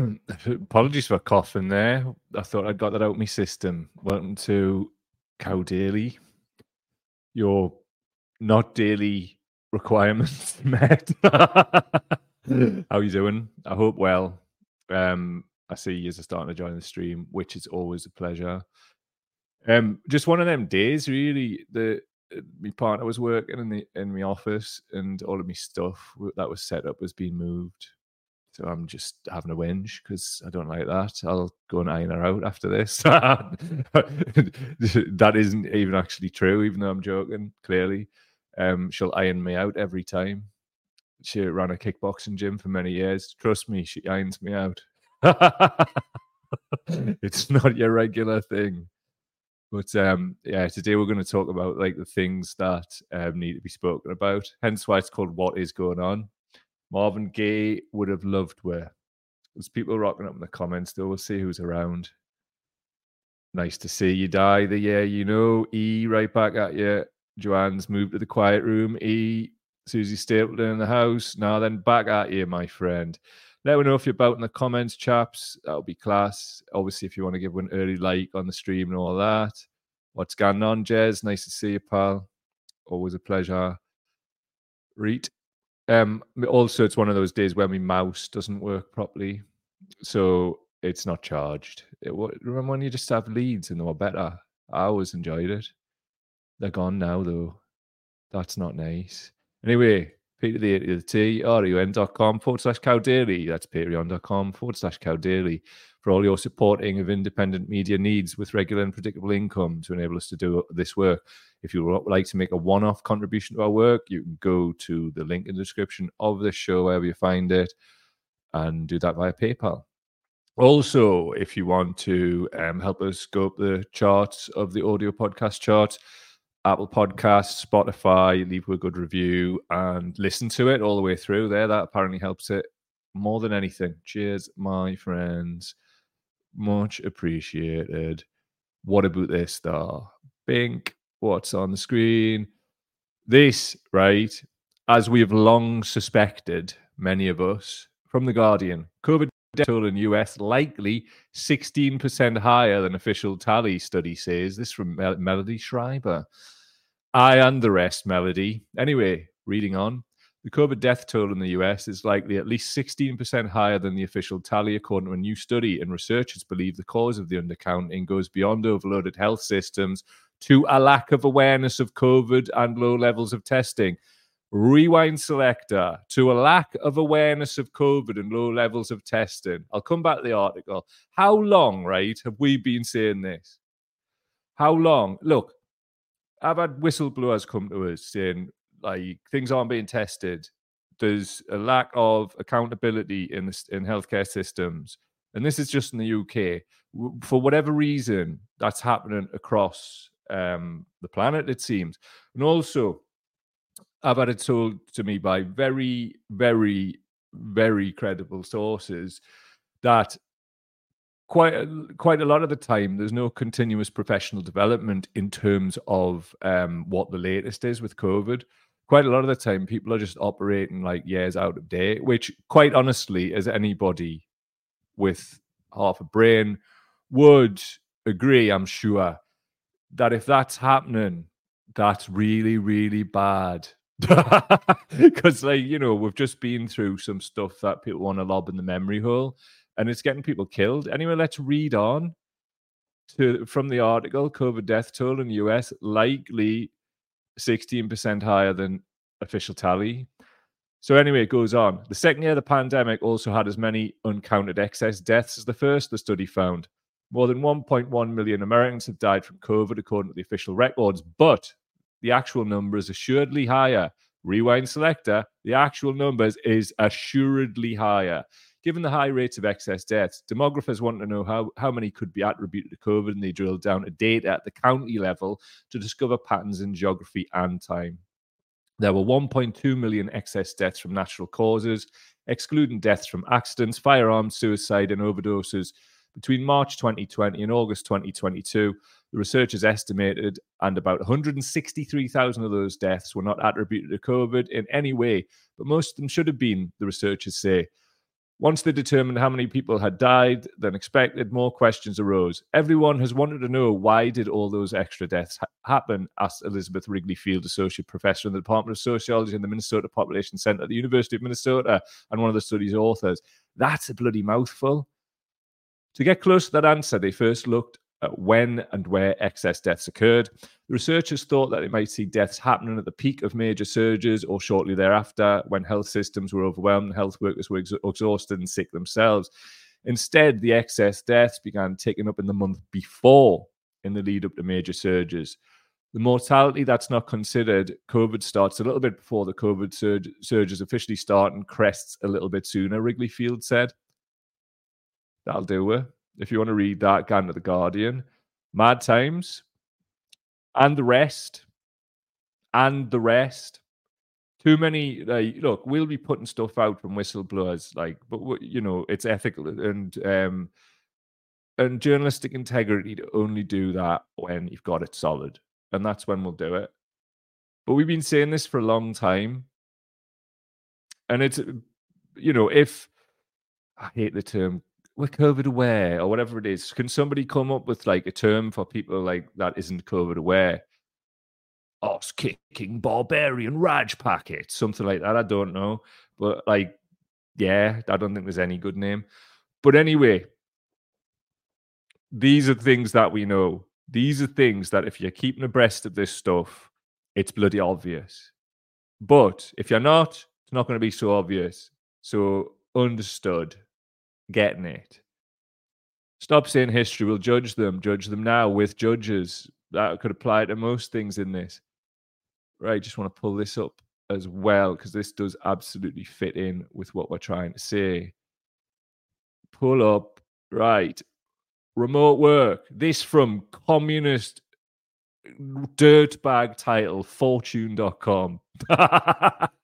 Apologies for coughing there. I thought I'd got that out of my system. Welcome to Cow Daily. Your not daily requirements met. How are you doing? I hope well. Um, I see you are starting to join the stream, which is always a pleasure. Um, just one of them days, really. The uh, my partner was working in the in my office, and all of my stuff that was set up was being moved. So I'm just having a whinge because I don't like that. I'll go and iron her out after this. that isn't even actually true, even though I'm joking. Clearly, um, she'll iron me out every time. She ran a kickboxing gym for many years. Trust me, she irons me out. it's not your regular thing. But um, yeah, today we're going to talk about like the things that um, need to be spoken about. Hence why it's called "What Is Going On." Marvin Gaye would have loved where there's people rocking up in the comments. Though we'll see who's around. Nice to see you die the year you know. E right back at you. Joanne's moved to the quiet room. E Susie Stapleton in the house. Now then, back at you, my friend. Let me know if you're about in the comments, chaps. That'll be class. Obviously, if you want to give an early like on the stream and all that. What's going on, Jez? Nice to see you, pal. Always a pleasure. Reet. Um, also, it's one of those days where my mouse doesn't work properly, so it's not charged. It, remember when you just have leads and they were better? I always enjoyed it. They're gone now, though. That's not nice. Anyway, Peter the A to the T, forward slash cow daily. That's patreon.com forward slash cow daily for all your supporting of independent media needs with regular and predictable income to enable us to do this work. If you would like to make a one off contribution to our work, you can go to the link in the description of the show, wherever you find it, and do that via PayPal. Also, if you want to um, help us go up the charts of the audio podcast charts, Apple Podcasts, Spotify, leave a good review and listen to it all the way through there. That apparently helps it more than anything. Cheers, my friends. Much appreciated. What about this star? Bink, what's on the screen? This, right, as we have long suspected, many of us, from The Guardian, COVID death toll in the US likely 16% higher than official tally study says. This from Mel- Melody Schreiber. I underest Melody. Anyway, reading on. The COVID death toll in the US is likely at least 16% higher than the official tally, according to a new study. And researchers believe the cause of the undercounting goes beyond overloaded health systems to a lack of awareness of COVID and low levels of testing. Rewind selector to a lack of awareness of COVID and low levels of testing. I'll come back to the article. How long, right, have we been saying this? How long? Look, I've had whistleblowers come to us saying like things aren't being tested. There's a lack of accountability in the, in healthcare systems, and this is just in the UK. For whatever reason, that's happening across um, the planet. It seems, and also, I've had it told to me by very, very, very credible sources that quite a, quite a lot of the time there's no continuous professional development in terms of um, what the latest is with covid. Quite a lot of the time people are just operating like years out of date which quite honestly as anybody with half a brain would agree i'm sure that if that's happening that's really really bad because like you know we've just been through some stuff that people want to lob in the memory hole and it's getting people killed. Anyway, let's read on to from the article. COVID death toll in the US likely 16% higher than official tally. So anyway, it goes on. The second year of the pandemic also had as many uncounted excess deaths as the first, the study found. More than 1.1 million Americans have died from COVID, according to the official records, but the actual number is assuredly higher. Rewind selector, the actual numbers is assuredly higher. Given the high rates of excess deaths, demographers want to know how, how many could be attributed to COVID, and they drill down to data at the county level to discover patterns in geography and time. There were 1.2 million excess deaths from natural causes, excluding deaths from accidents, firearms, suicide, and overdoses. Between March 2020 and August 2022, the researchers estimated, and about 163,000 of those deaths were not attributed to COVID in any way, but most of them should have been, the researchers say. Once they determined how many people had died than expected, more questions arose. Everyone has wanted to know why did all those extra deaths ha- happen? asked Elizabeth Wrigley Field, associate professor in the Department of Sociology in the Minnesota Population Center at the University of Minnesota and one of the study's authors. That's a bloody mouthful. To get close to that answer, they first looked at when and where excess deaths occurred. The researchers thought that they might see deaths happening at the peak of major surges or shortly thereafter when health systems were overwhelmed, health workers were ex- exhausted and sick themselves. Instead, the excess deaths began ticking up in the month before, in the lead up to major surges. The mortality that's not considered, COVID starts a little bit before the COVID surge, surges officially start and crests a little bit sooner, Wrigley Field said. That'll do it. If you want to read that, go to The Guardian. Mad Times and the rest. And the rest. Too many, like, look, we'll be putting stuff out from whistleblowers, like, but, you know, it's ethical and, um, and journalistic integrity to only do that when you've got it solid. And that's when we'll do it. But we've been saying this for a long time. And it's, you know, if I hate the term we're COVID aware or whatever it is. Can somebody come up with like a term for people like that isn't COVID aware? Oh, Os kicking barbarian Raj packet, something like that. I don't know. But like, yeah, I don't think there's any good name. But anyway, these are things that we know. These are things that if you're keeping abreast of this stuff, it's bloody obvious. But if you're not, it's not going to be so obvious. So understood getting it. Stop saying history will judge them. Judge them now with judges. That could apply to most things in this. Right. Just want to pull this up as well because this does absolutely fit in with what we're trying to say. Pull up. Right. Remote work. This from communist dirtbag title fortune.com.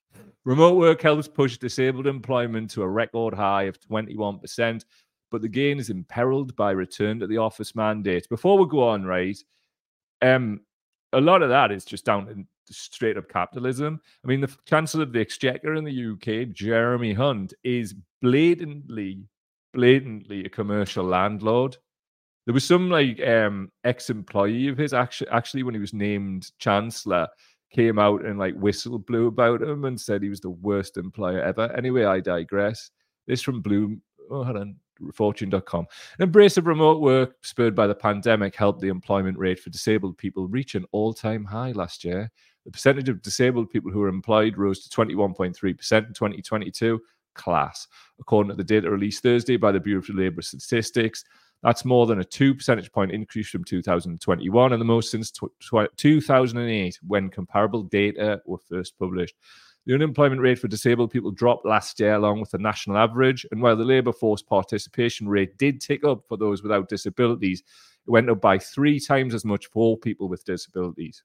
Remote work helps push disabled employment to a record high of 21%, but the gain is imperiled by return to the office mandate. Before we go on, right, um, a lot of that is just down to straight up capitalism. I mean, the Chancellor of the Exchequer in the UK, Jeremy Hunt, is blatantly, blatantly a commercial landlord. There was some like um, ex-employee of his actually, actually when he was named Chancellor came out and like whistle blew about him and said he was the worst employer ever. Anyway, I digress. This from Bloom. Oh, hold on. Fortune.com. An embrace of remote work spurred by the pandemic helped the employment rate for disabled people reach an all time high last year. The percentage of disabled people who were employed rose to 21.3% in 2022. Class. According to the data released Thursday by the Bureau of Labour Statistics, that's more than a two percentage point increase from 2021 and the most since 2008 when comparable data were first published. The unemployment rate for disabled people dropped last year along with the national average. And while the labour force participation rate did tick up for those without disabilities, it went up by three times as much for all people with disabilities.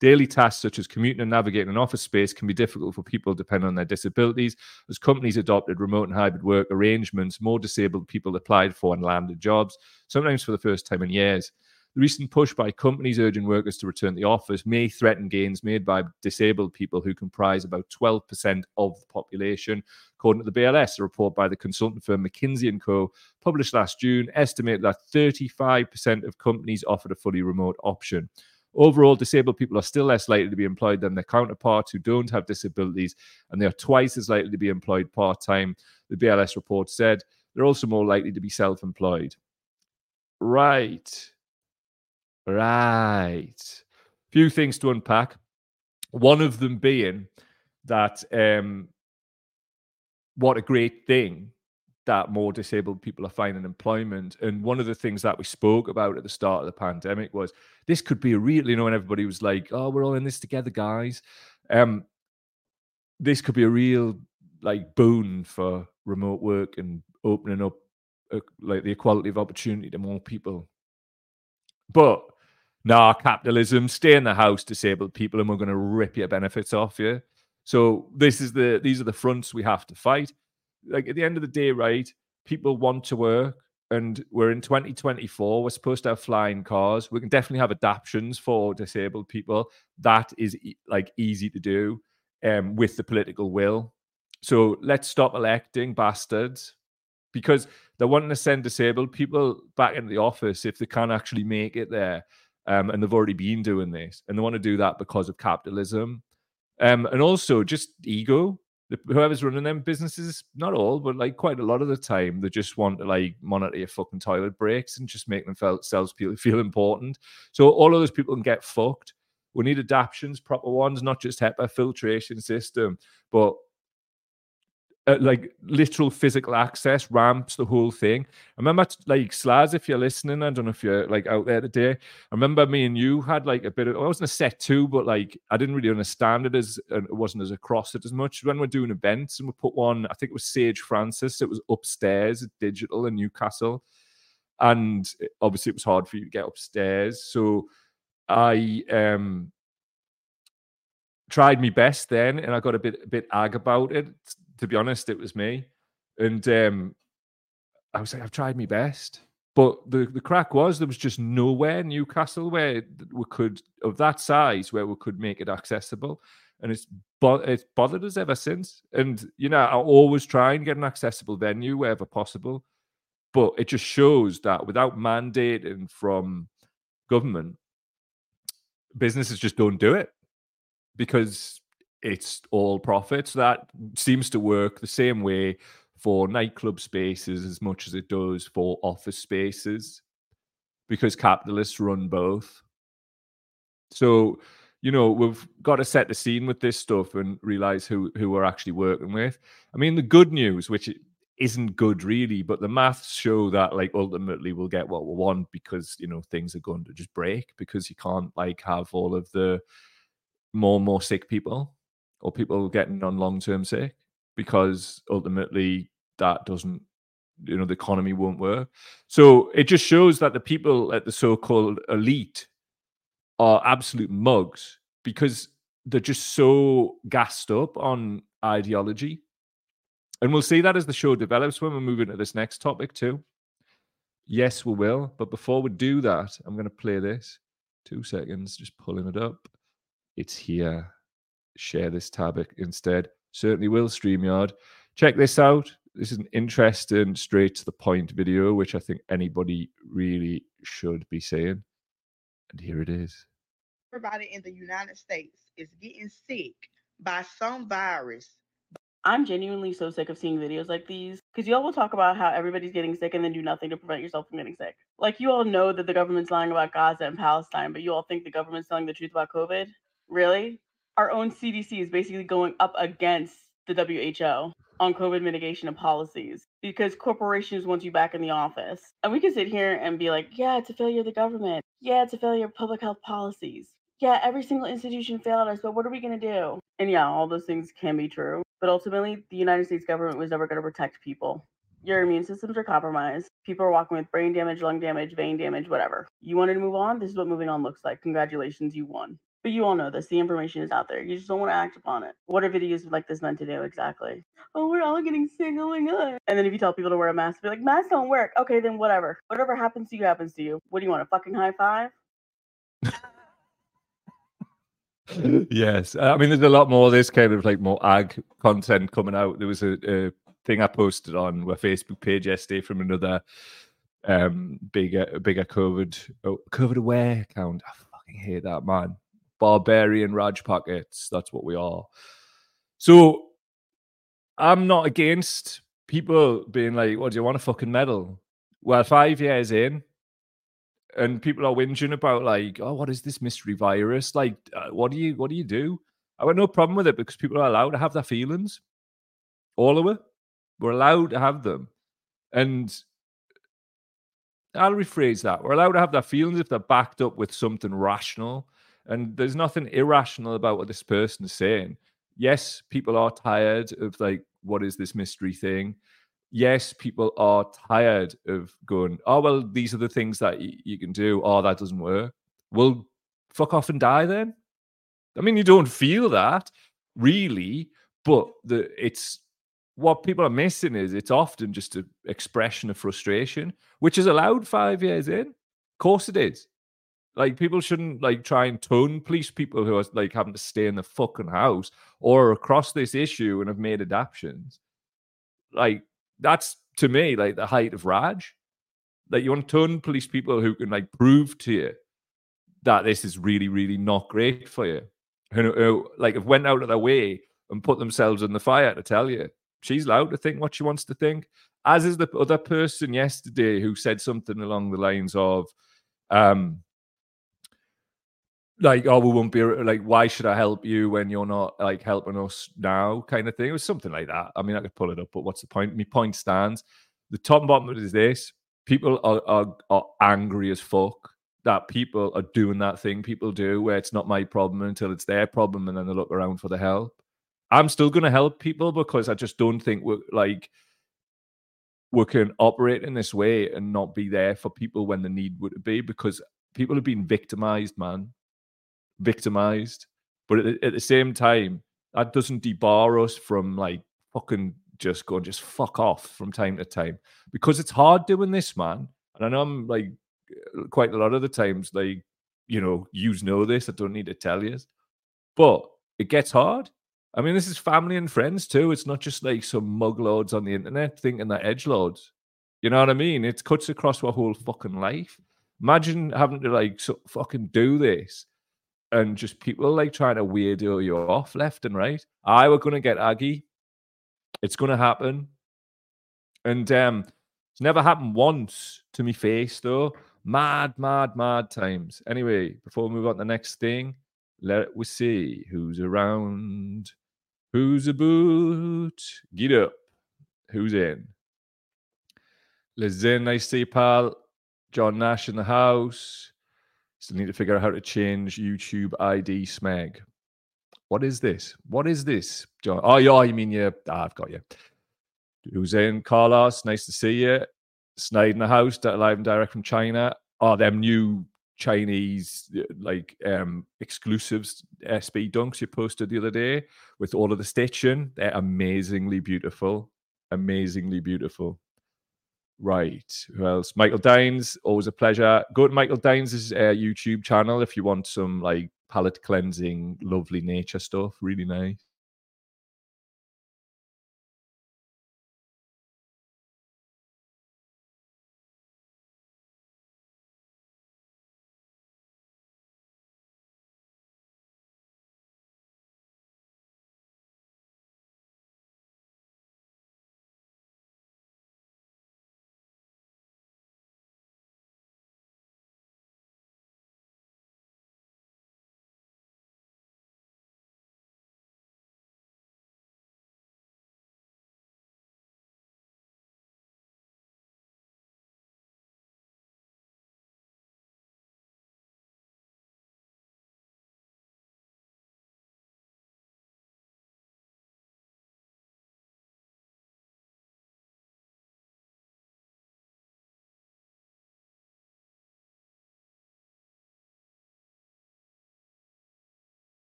Daily tasks such as commuting and navigating an office space can be difficult for people depending on their disabilities. As companies adopted remote and hybrid work arrangements, more disabled people applied for and landed jobs, sometimes for the first time in years. The recent push by companies urging workers to return to the office may threaten gains made by disabled people who comprise about 12% of the population. According to the BLS, a report by the consultant firm McKinsey & Co. published last June estimated that 35% of companies offered a fully remote option. Overall, disabled people are still less likely to be employed than their counterparts who don't have disabilities, and they are twice as likely to be employed part time. The BLS report said they're also more likely to be self employed. Right. Right. Few things to unpack. One of them being that um, what a great thing that more disabled people are finding employment. And one of the things that we spoke about at the start of the pandemic was this could be a real, you know, when everybody was like, oh, we're all in this together, guys. Um, this could be a real like boon for remote work and opening up uh, like the equality of opportunity to more people. But nah, capitalism, stay in the house, disabled people, and we're going to rip your benefits off you. So this is the these are the fronts we have to fight like at the end of the day, right? People want to work, and we're in 2024. We're supposed to have flying cars. We can definitely have adaptations for disabled people. That is like easy to do um, with the political will. So let's stop electing bastards because they're wanting to send disabled people back into the office if they can't actually make it there. Um, and they've already been doing this, and they want to do that because of capitalism, um, and also just ego. Whoever's running them businesses, not all, but like quite a lot of the time, they just want to like monitor your fucking toilet breaks and just make themselves feel feel important. So all of those people can get fucked. We need adaptations, proper ones, not just HEPA filtration system, but uh, like literal physical access, ramps, the whole thing. I remember, like Slaz, if you're listening, I don't know if you're like out there today. I remember me and you had like a bit of. I wasn't a set two, but like I didn't really understand it as and it wasn't as across it as much. When we're doing events and we put one, I think it was Sage Francis. It was upstairs at Digital in Newcastle, and obviously it was hard for you to get upstairs. So I um tried my best then, and I got a bit a bit ag about it to be honest, it was me. And um, I was like, I've tried my best. But the, the crack was there was just nowhere Newcastle where we could of that size where we could make it accessible, and it's bo- it's bothered us ever since. And you know, I always try and get an accessible venue wherever possible, but it just shows that without mandating from government, businesses just don't do it because it's all profits. That seems to work the same way for nightclub spaces as much as it does for office spaces because capitalists run both. So, you know, we've got to set the scene with this stuff and realize who who we're actually working with. I mean, the good news, which isn't good really, but the maths show that like ultimately we'll get what we want because you know things are going to just break because you can't like have all of the more and more sick people or people getting on long term sick because ultimately that doesn't you know the economy won't work. So it just shows that the people at the so-called elite are absolute mugs because they're just so gassed up on ideology. And we'll see that as the show develops when we move into this next topic too. Yes we will but before we do that i'm going to play this. Two seconds just pulling it up. It's here share this tab instead. Certainly will, StreamYard. Check this out. This is an interesting, straight to the point video, which I think anybody really should be saying. And here it is. Everybody in the United States is getting sick by some virus. I'm genuinely so sick of seeing videos like these because you all will talk about how everybody's getting sick and then do nothing to prevent yourself from getting sick. Like, you all know that the government's lying about Gaza and Palestine, but you all think the government's telling the truth about COVID? Really? Our own CDC is basically going up against the WHO on COVID mitigation and policies because corporations want you back in the office. And we can sit here and be like, yeah, it's a failure of the government. Yeah, it's a failure of public health policies. Yeah, every single institution failed us, but what are we going to do? And yeah, all those things can be true. But ultimately, the United States government was never going to protect people. Your immune systems are compromised. People are walking with brain damage, lung damage, vein damage, whatever. You wanted to move on? This is what moving on looks like. Congratulations, you won. But you all know this. The information is out there. You just don't want to act upon it. What are videos like this meant to do exactly? Oh, we're all getting sick. Oh my god. And then if you tell people to wear a mask, be like, masks don't work. Okay, then whatever. Whatever happens to you happens to you. What do you want? A fucking high five? yes. I mean, there's a lot more of this kind of like more ag content coming out. There was a, a thing I posted on my Facebook page yesterday from another um bigger bigger COVID oh, COVID aware account. I fucking hate that man barbarian Raj pockets. That's what we are. So I'm not against people being like, "What do you want a fucking medal?" Well, five years in, and people are whinging about like, "Oh, what is this mystery virus? Like, uh, what do you what do you do?" I got no problem with it because people are allowed to have their feelings. All of it, we're allowed to have them, and I'll rephrase that: we're allowed to have their feelings if they're backed up with something rational and there's nothing irrational about what this person is saying. Yes, people are tired of like, what is this mystery thing? Yes, people are tired of going, oh, well, these are the things that y- you can do. Oh, that doesn't work. Well, fuck off and die then. I mean, you don't feel that really, but the it's what people are missing is it's often just an expression of frustration, which is allowed five years in. Of course it is. Like people shouldn't like try and tone police people who are like having to stay in the fucking house or across this issue and have made adaptations. Like that's to me like the height of Raj. Like you want to tone police people who can like prove to you that this is really, really not great for you. Who, who like have went out of their way and put themselves in the fire to tell you. She's allowed to think what she wants to think. As is the other person yesterday who said something along the lines of, um, like, oh, we won't be like, why should I help you when you're not like helping us now? Kind of thing. It was something like that. I mean, I could pull it up, but what's the point? My point stands. The top and bottom of it is this people are, are, are angry as fuck that people are doing that thing people do where it's not my problem until it's their problem and then they look around for the help. I'm still going to help people because I just don't think we're like we can operate in this way and not be there for people when the need would be because people have been victimized, man, victimized. But at, at the same time, that doesn't debar us from like fucking just going just fuck off from time to time because it's hard doing this, man. And I know I'm like quite a lot of the times, like you know, you know this. I don't need to tell you, but it gets hard I mean, this is family and friends too. It's not just like some muglords on the internet thinking that edge lords. You know what I mean? It cuts across our whole fucking life. Imagine having to like so fucking do this and just people like trying to weirdo you off left and right. I were gonna get Aggie. It's gonna happen. And um it's never happened once to me face though. Mad, mad, mad times. Anyway, before we move on to the next thing, let we see who's around. Who's about? Get up. Who's in? Liz in, nice to see you, pal. John Nash in the house. Still need to figure out how to change YouTube ID smeg. What is this? What is this, John? Oh, yeah, you mean you? Ah, I've got you. Who's in? Carlos, nice to see you. Snide in the house, live and direct from China. Oh, them new Chinese uh, like um exclusives SB dunks you posted the other day with all of the stitching. They're amazingly beautiful. Amazingly beautiful. Right. Who else? Michael Dines, always a pleasure. Go to Michael Dines' uh, YouTube channel if you want some like palette cleansing, lovely nature stuff. Really nice.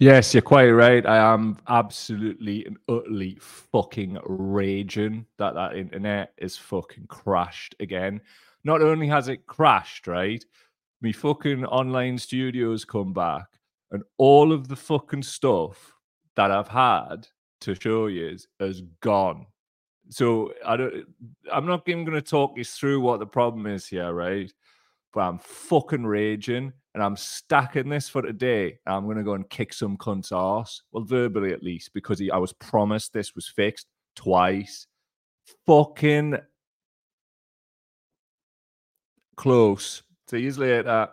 Yes, you're quite right. I am absolutely and utterly fucking raging that that internet is fucking crashed again. Not only has it crashed, right? Me fucking online studios come back, and all of the fucking stuff that I've had to show you is, gone. So I don't. I'm not even going to talk you through what the problem is here, right? But I'm fucking raging and I'm stacking this for today. I'm going to go and kick some cunt's ass. Well, verbally at least, because he, I was promised this was fixed twice. Fucking close. See you later.